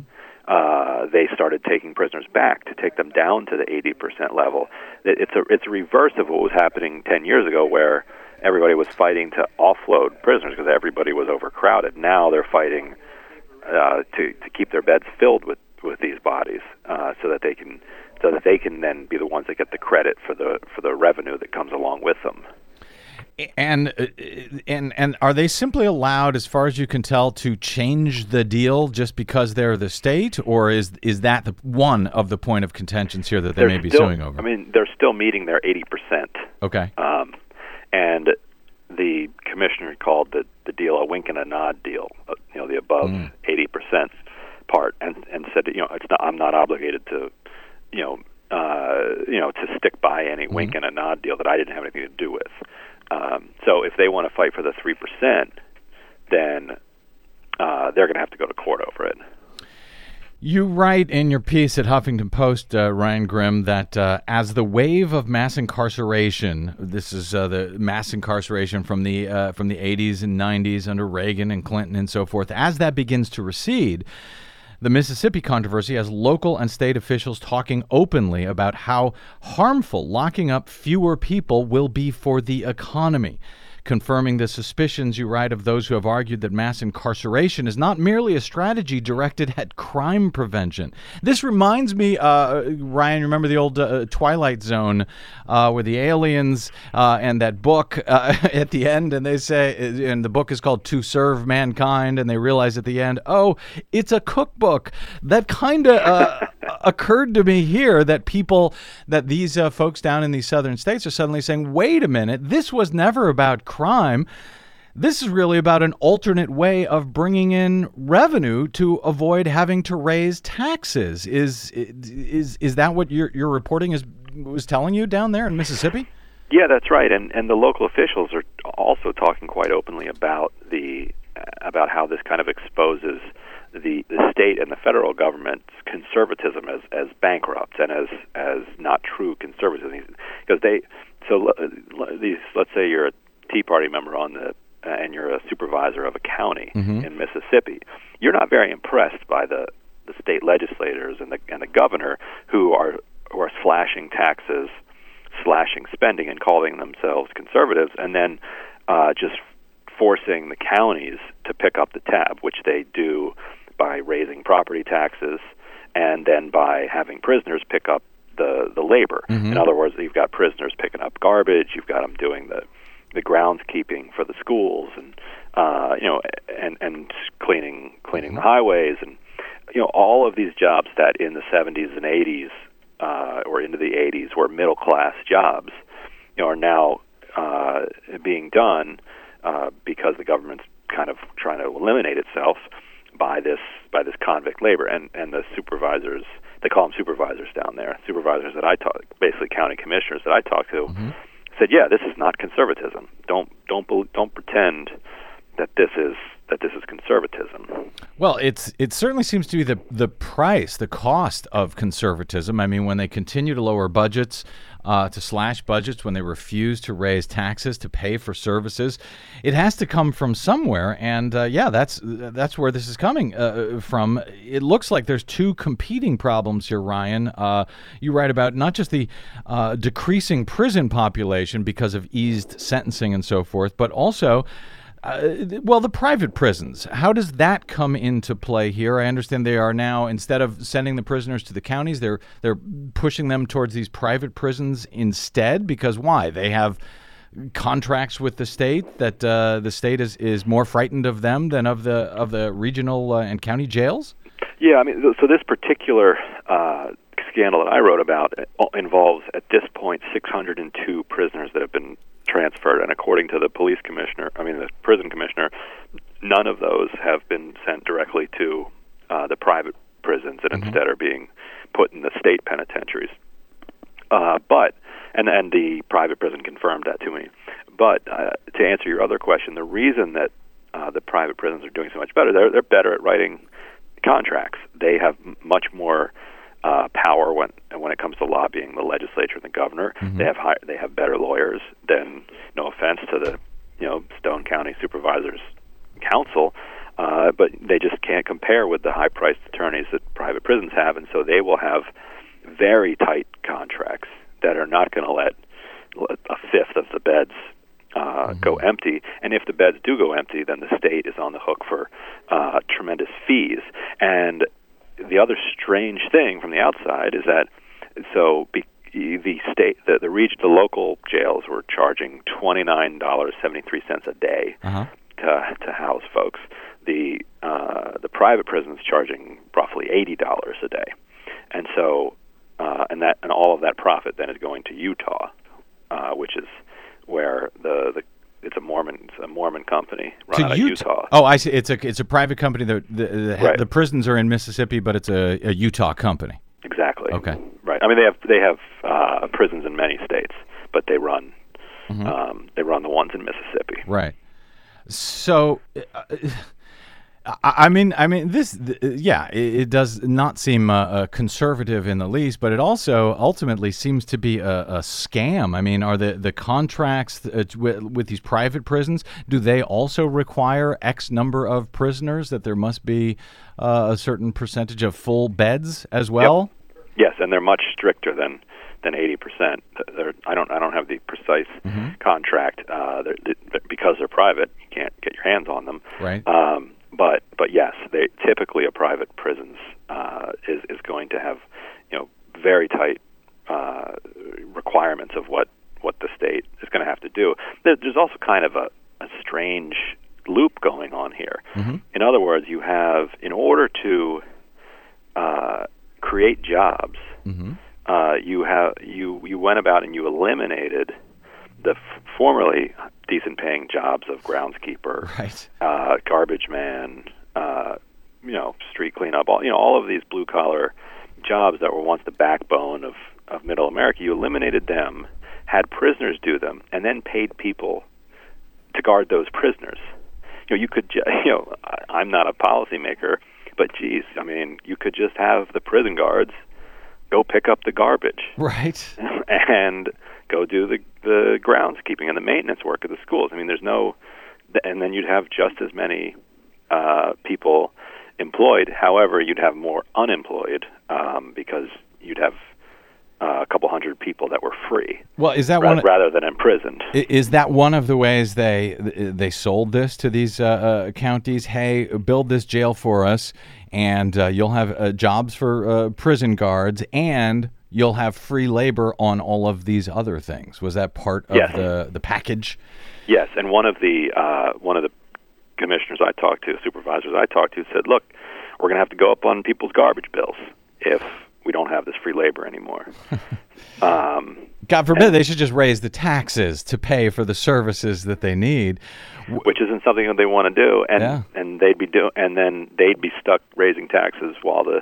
uh, they started taking prisoners back to take them down to the 80% level. It's a it's a reverse of what was happening 10 years ago, where everybody was fighting to offload prisoners because everybody was overcrowded. Now they're fighting uh, to to keep their beds filled with with these bodies, uh, so that they can so that they can then be the ones that get the credit for the for the revenue that comes along with them. And uh, and and are they simply allowed, as far as you can tell, to change the deal just because they're the state, or is is that the one of the point of contentions here that they They're may be still, suing over? I mean, they're still meeting their 80%. okay. Um, and the commissioner called the the deal a wink and a nod deal. Uh, you know, the above Mm. eighty percent part, and and said that you know it's not I'm not obligated to, you know, uh, you know to stick by any Mm-hmm. wink and a nod deal that I didn't have anything to do with. Um, so if they want to fight for the three percent, then uh, they're going to have to go to court over it. You write in your piece at Huffington Post, uh, Ryan Grim, that uh, as the wave of mass incarceration, this is uh, the mass incarceration from the uh, from the 80s and 90s under Reagan and Clinton and so forth, as that begins to recede, the Mississippi controversy has local and state officials talking openly about how harmful locking up fewer people will be for the economy confirming the suspicions you write of those who have argued that mass incarceration is not merely a strategy directed at crime prevention. This reminds me, uh, Ryan, remember the old uh, Twilight Zone uh, where the aliens uh, and that book uh, at the end, and they say, and the book is called To Serve Mankind, and they realize at the end, oh, it's a cookbook. That kind of uh, occurred to me here that people, that these uh, folks down in these southern states are suddenly saying, wait a minute, this was never about crime. This is really about an alternate way of bringing in revenue to avoid having to raise taxes. Is is is that what your your reporting is was telling you down there in Mississippi? Yeah, that's right, and and the local officials are also talking quite openly about the about how this kind of exposes the the state and the federal government's conservatism as as bankrupt and as as not true conservatism because they so l- l- these let's say you're a Tea Party member on the uh, and you're a supervisor of a county in Mississippi, you're not very impressed by the the state legislators and the and the governor who are who are slashing taxes, slashing spending, and calling themselves conservatives, and then uh, just forcing the counties to pick up the tab, which they do by raising property taxes and then by having prisoners pick up the the labor. In other words, you've got prisoners picking up garbage, you've got them doing the the groundskeeping for the schools, and uh, you know, and and cleaning cleaning the highways, and you know, all of these jobs that in the 70s and 80s uh, or into the 80s were middle class jobs, you know, are now uh, being done uh, because the government's kind of trying to eliminate itself by this by this convict labor. And and the supervisors they call them supervisors down there supervisors that I talk basically county commissioners that I talk to said yeah this is not conservatism. Don't don't don't pretend that this is that this is conservatism Well, it's it certainly seems to be the the price, the cost of conservatism. I mean, when they continue to lower budgets, uh, to slash budgets, when they refuse to raise taxes to pay for services, it has to come from somewhere. And uh, yeah, that's that's where this is coming uh, from. It looks like there's two competing problems here, Ryan. Uh, you write about not just the uh, decreasing prison population because of eased sentencing and so forth, but also. Uh, well, the private prisons. How does that come into play here? I understand they are now instead of sending the prisoners to the counties, they're they're pushing them towards these private prisons instead. Because why? They have contracts with the state that uh, the state is, is more frightened of them than of the of the regional uh, and county jails. Yeah, I mean, so this particular uh, scandal that I wrote about uh, involves, at this point, 602 prisoners that have been transferred. And according to the police commissioner, I mean, the prison commissioner, none of those have been sent directly to uh, the private prisons and instead are being put in the state penitentiaries. Uh, but, and, and the private prison confirmed that to me. But uh, to answer your other question, the reason that uh, the private prisons are doing so much better, they're, they're better at writing contracts. They have m- much more uh, power when when it comes to lobbying the legislature and the governor. They have high, they have better lawyers than no offense to the you know Stone County Supervisors Council, uh, but they just can't compare with the high priced attorneys that private prisons have, and so they will have very tight contracts that are not going to let let a fifth of the beds uh, go empty. And if the beds do go empty, then the state is on the hook for uh, tremendous fees. And the other strange thing from the outside is that so be, the state, the, the region, the local jails were charging twenty nine dollars seventy three cents a day Uh-huh. to to house folks. The uh, the private prisons charging roughly eighty dollars a day, and so uh, and that and all of that profit then is going to Utah, uh, which is where the the it's a Mormon it's a Mormon company run out of Utah. Oh, I see. It's a it's a private company. The the, the, Right. the prisons are in Mississippi, but it's a, a Utah company. Exactly. Okay. Right. I mean, they have they have uh, prisons in many states, but they run Mm-hmm. um, they run the ones in Mississippi. Right. So, uh, I I mean, I mean, this, th- yeah, it, it does not seem uh, uh, conservative in the least, but it also ultimately seems to be a, a scam. I mean, are the the contracts uh, with, with these private prisons do they also require X number of prisoners that there must be uh, a certain percentage of full beds as well? Yes, and they're much stricter than than eighty percent. I don't I don't have the precise Mm-hmm. contract uh, they're, they- because they're private. You can't get your hands on them. Right. Um, but but yes, they typically a private prisons uh, is is going to have you know very tight uh, requirements of what what the state is going to have to do. There, there's also kind of a, a strange loop going on here. In other words, you have in order to uh, create jobs, uh, you have you you went about and you eliminated the f- formerly decent paying jobs of groundskeeper, Right. uh, garbage man, uh, you know, street cleanup, all you know, all of these blue collar jobs that were once the backbone of of Middle America. You eliminated them, had prisoners do them, and then paid people to guard those prisoners. You know, you could, ju- you know, I- I'm not a policymaker, but geez, I mean, you could just have the prison guards go pick up the garbage Right. and go do the the groundskeeping and the maintenance work of the schools. I mean, there's no, and then you'd have just as many uh, people employed. However, you'd have more unemployed um, because you'd have uh, a couple hundred people that were free Well, is that ra- one? rather than imprisoned. Is that one of the ways they they sold this to these uh, uh, counties? Hey, build this jail for us, and uh, you'll have uh, jobs for uh, prison guards, and you'll have free labor on all of these other things. Was that part of Yes. the the package? Yes, and one of the uh, one of the commissioners I talked to, supervisors I talked to, said, "Look, we're going to have to go up on people's garbage bills if we don't have this free labor anymore." um, God forbid they should just raise the taxes to pay for the services that they need. which isn't something that they want to do, and Yeah. and they'd be do, and then they'd be stuck raising taxes while the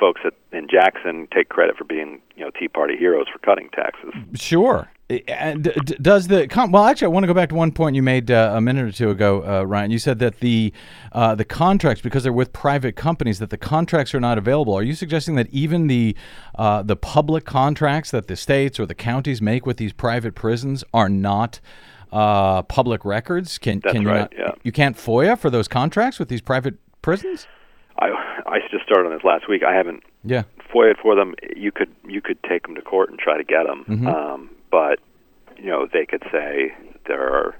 folks at, in Jackson take credit for being you know Tea Party heroes for cutting taxes. Sure. And does the well? Actually, I want to go back to one point you made uh, a minute or two ago, uh, Ryan. You said that the uh, the contracts, because they're with private companies, that the contracts are not available. Are you suggesting that even the uh, the public contracts that the states or the counties make with these private prisons are not uh, public records? Can That's can you right, not, yeah. you can't FOIA for those contracts with these private prisons? I I just started on this last week. I haven't Yeah. FOIA for them. You could you could take them to court and try to get them, Mm-hmm. um, but you know they could say there are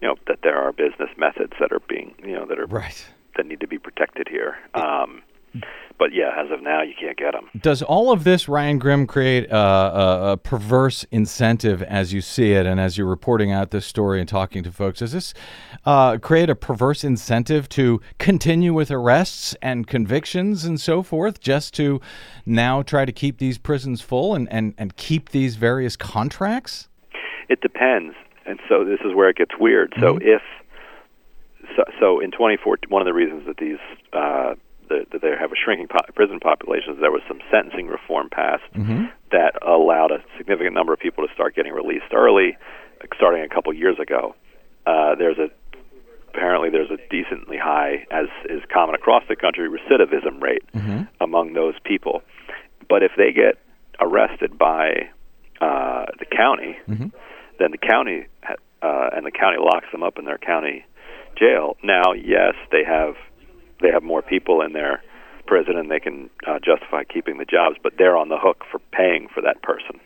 you know that there are business methods that are being you know that are Right. that need to be protected here. Um, but yeah, as of now, you can't get them. Does all of this, Ryan Grim, create a, a, a, perverse incentive as you see it, and as you're reporting out this story and talking to folks? Does this uh, create a perverse incentive to continue with arrests and convictions and so forth, just to now try to keep these prisons full and, and, and keep these various contracts? It depends, and so this is where it gets weird. Mm-hmm. So if so, so in 2014, one of the reasons that these uh, the, that they have a shrinking po- prison population. there was some sentencing reform passed mm-hmm. that allowed a significant number of people to start getting released early, starting a couple years ago. Uh, there's a apparently there's a decently high, as is common across the country, recidivism rate mm-hmm. among those people. But if they get arrested by uh, the county, mm-hmm. then the county uh, and the county locks them up in their county jail. Now, yes, they have they have more people in their prison and they can uh, justify keeping the jobs, but they're on the hook for paying for that person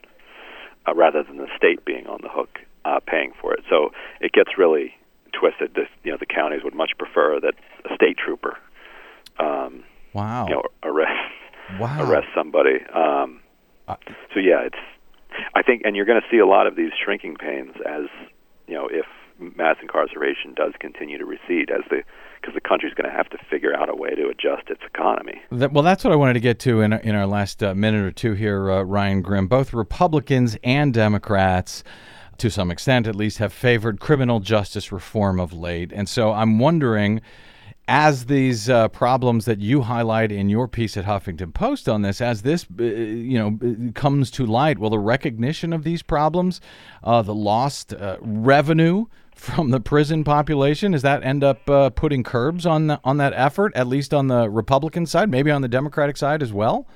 uh, rather than the state being on the hook uh, paying for it. So it gets really twisted. This, you know, the counties would much prefer that a state trooper, um, wow, you know, arrest wow. arrest somebody. Um, so yeah, it's. I think, and you're going to see a lot of these shrinking pains as you know if mass incarceration does continue to recede as the because the country's going to have to figure out a way to adjust its economy. That, well, that's what I wanted to get to in, in our last uh, minute or two here, uh, Ryan Grim. Both Republicans and Democrats, to some extent at least, have favored criminal justice reform of late. And so I'm wondering as these uh, problems that you highlight in your piece at Huffington Post on this, as this uh, you know comes to light, will the recognition of these problems, uh, the lost uh, revenue from the prison population, does that end up uh, putting curbs on the, on that effort, at least on the Republican side, maybe on the Democratic side as well?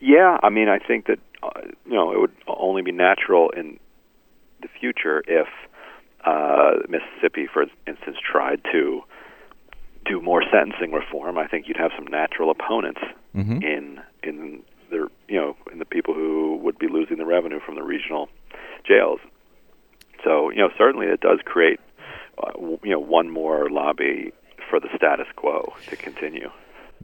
Yeah, I mean, I think that uh, you know it would only be natural in the future if uh, Mississippi, for instance, tried to do more sentencing reform, I think you'd have some natural opponents mm-hmm. in in the you know in the people who would be losing the revenue from the regional jails. So you know certainly it does create uh, you know one more lobby for the status quo to continue.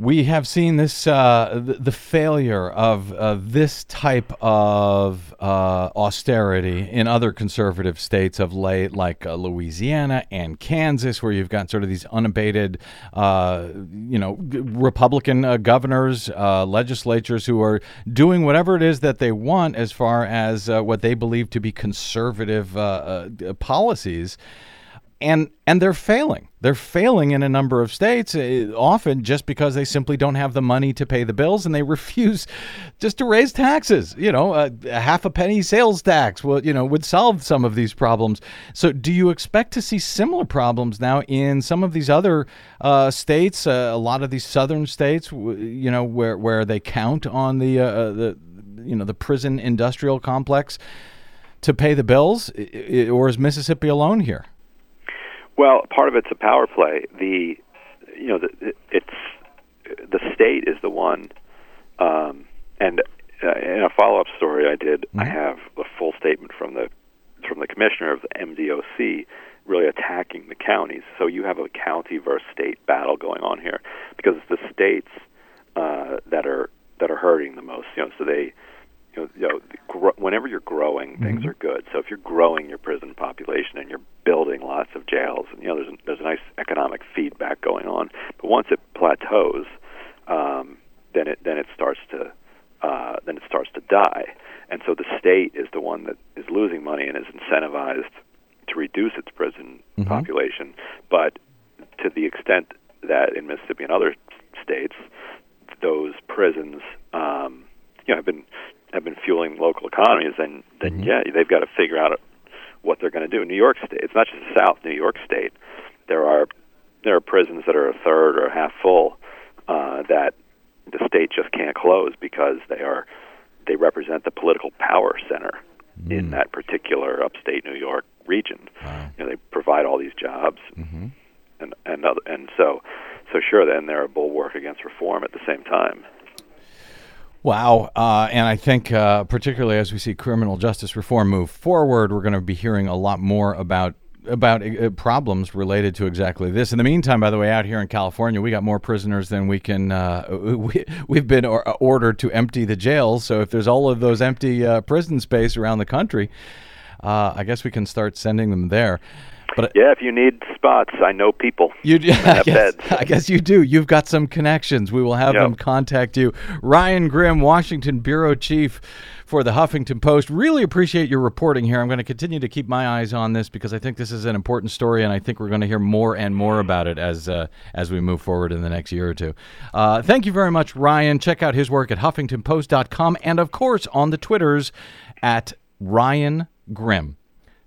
We have seen this uh, the, failure of uh, this type of uh, austerity in other conservative states of late, like uh, Louisiana and Kansas, where you've got sort of these unabated, uh, you know, Republican uh, governors, legislatures who are doing whatever it is that they want as far as what they believe to be conservative policies and and they're failing. They're failing in a number of states, uh, often just because they simply don't have the money to pay the bills, and they refuse just to raise taxes. You know, a, a half a penny sales tax, well, you know, would solve some of these problems. So, do you expect to see similar problems now in some of these other uh, states? Uh, a lot of these southern states, you know, where where they count on the uh, uh, the you know the prison industrial complex to pay the bills, or is Mississippi alone here? Well, part of it's a power play. The you know the, it's the state is the one, um, and uh, in a follow-up story I did, mm-hmm. I have a full statement from the from the commissioner of the MDOC really attacking the counties. So you have a county versus state battle going on here because it's the states uh, that are that are hurting the most. You know, so they you know, you know gro- whenever you're growing, mm-hmm. things are good. So if you're growing your prison population and you're building lots of jails, and you know, there's a, there's a nice economic feedback going on. But once it plateaus, um, then it then it starts to uh, then it starts to die. And so the state is the one that is losing money and is incentivized to reduce its prison mm-hmm. population. But to the extent that in Mississippi and other states, those prisons, um, you know, have been have been fueling local economies, then then mm-hmm. yeah, they've got to figure out what they're going to do. New York State, it's not just the South. New York State, there are there are prisons that are a third or half full uh, that the state just can't close because they are they represent the political power center mm. in that particular upstate New York region. Wow. You know, they provide all these jobs, mm-hmm. and and other, and so so sure. Then they're a bulwark against reform at the same time. Wow. Uh, and I think, uh, particularly as we see criminal justice reform move forward, we're going to be hearing a lot more about about uh, problems related to exactly this. In the meantime, by the way, out here in California, we got more prisoners than we can. Uh, we, we've been or, ordered to empty the jails. So if there's all of those empty uh, prison space around the country, uh, I guess we can start sending them there. But Yeah, if you need spots, I know people. You, I, guess. I guess you do. You've got some connections. We will have Yep. them contact you. Ryan Grim, Washington bureau chief for the Huffington Post. Really appreciate your reporting here. I'm going to continue to keep my eyes on this because I think this is an important story, and I think we're going to hear more and more about it as uh, as we move forward in the next year or two. Uh, thank you very much, Ryan. Check out his work at HuffingtonPost.com and, of course, on the Twitters at Ryan Grim.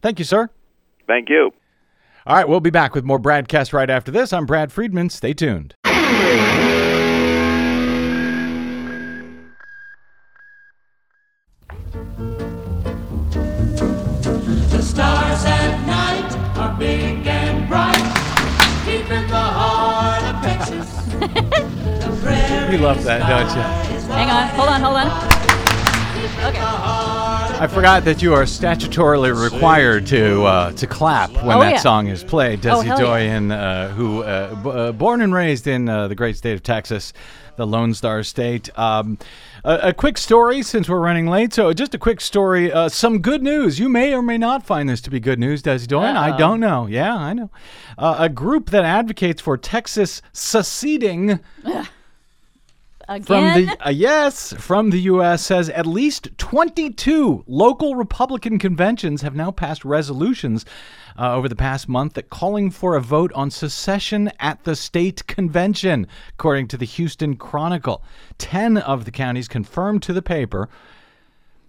Thank you, sir. Thank you. All right, we'll be back with more BradCast right after this. I'm Brad Friedman. Stay tuned. The stars at night are big and bright, deep in the heart of Texas. the You love that, don't you? Hang on. Hold on. Hold on. Okay. I forgot that you are statutorily required to uh, to clap when Oh, that yeah. song is played. Oh, Desi hell yeah. Doyen, uh, who uh, b- uh, born and raised in uh, the great state of Texas, the Lone Star State. Um, a, a quick story since we're running late. So just a quick story. Uh, some good news. You may or may not find this to be good news, Desi Doyen. I Uh-oh. don't know. Yeah, I know. Uh, a group that advocates for Texas seceding Again. from the uh, yes from the U.S. says at least 22 local Republican conventions have now passed resolutions uh, over the past month that calling for a vote on secession at the state convention, according to the Houston Chronicle. Ten of the counties confirmed to the paper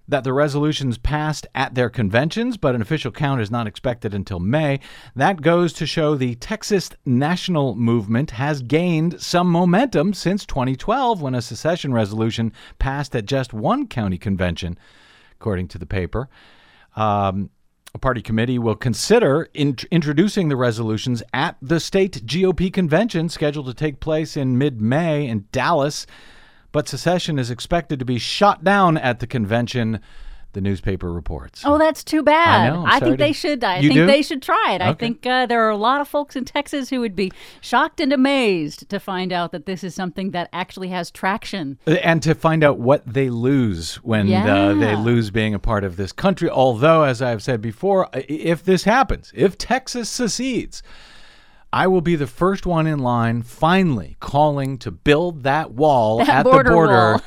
that the resolutions passed at their conventions, but an official count is not expected until May. That goes to show the Texas national movement has gained some momentum since 2012 when a secession resolution passed at just one county convention, according to the paper. Um, a party committee will consider in- introducing the resolutions at the state GOP convention scheduled to take place in mid May in Dallas. But secession is expected to be shot down at the convention, the newspaper reports. Oh, that's too bad. I know, I'm think to- they should. I You think do? they should try it. I think uh, there are a lot of folks in Texas who would be shocked and amazed to find out that this is something that actually has traction. and to find out what they lose when uh, they lose being a part of this country. Although, as I've said before, if this happens, if Texas secedes, I will be the first one in line finally calling to build that wall That at border the border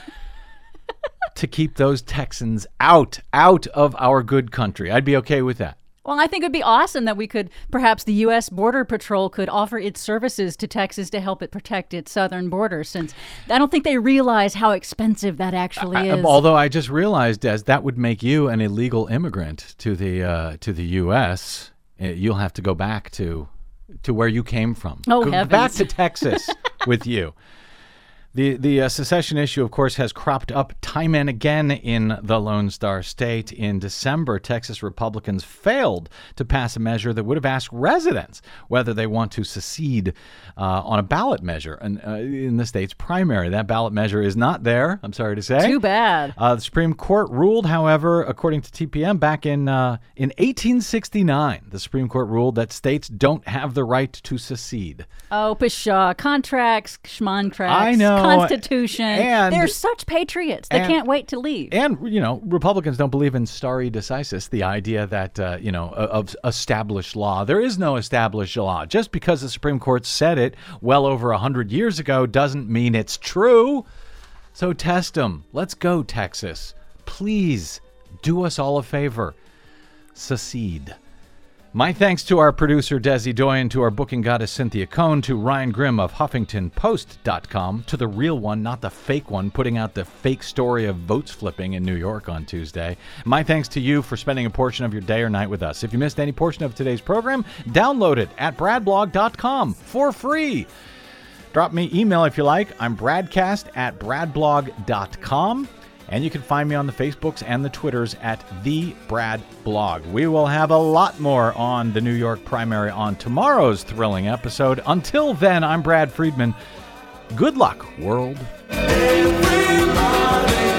to keep those Texans out out of our good country. I'd be okay with that. Well, I think it would be awesome that we could, perhaps the U.S. Border Patrol could offer its services to Texas to help it protect its southern border, since I don't think they realize how expensive that actually I- is. although I just realized, as that would make you an illegal immigrant to the uh, to the U.S., Uh, you'll have to go back to to where you came from. Oh, go heavens. back to Texas with you. The the uh, secession issue, of course, has cropped up time and again in the Lone Star State. In December, Texas Republicans failed to pass a measure that would have asked residents whether they want to secede uh, on a ballot measure in, uh, in the state's primary. That ballot measure is not there. I'm sorry to say. Too bad. Uh, the Supreme Court ruled, however, according to TPM, back in uh, in 1869, the Supreme Court ruled that states don't have the right to secede. Oh, pshaw. Contracts, schmontracts, I know. Constitution. And- They're such patriots. They and- can't wait to leave. And you know, Republicans don't believe in stare decisis, the idea that uh, you know of established law. There is no established law. Just because the Supreme Court said it well over a hundred years ago doesn't mean it's true. So test them. Let's go, Texas. Please do us all a favor. Secede. My thanks to our producer Desi Doyen, to our booking goddess Cynthia Cohn, to Ryan Grim of HuffingtonPost.com, to the real one, not the fake one, putting out the fake story of votes flipping in New York on Tuesday. My thanks to you for spending a portion of your day or night with us. If you missed any portion of today's program, download it at bradblog.com for free. Drop me email if you like. I'm bradcast at bradblog.com. And you can find me on the Facebooks and the Twitters at the Brad Blog. We will have a lot more on the New York primary on tomorrow's thrilling episode. Until then, I'm Brad Friedman. Good luck, world. Everyone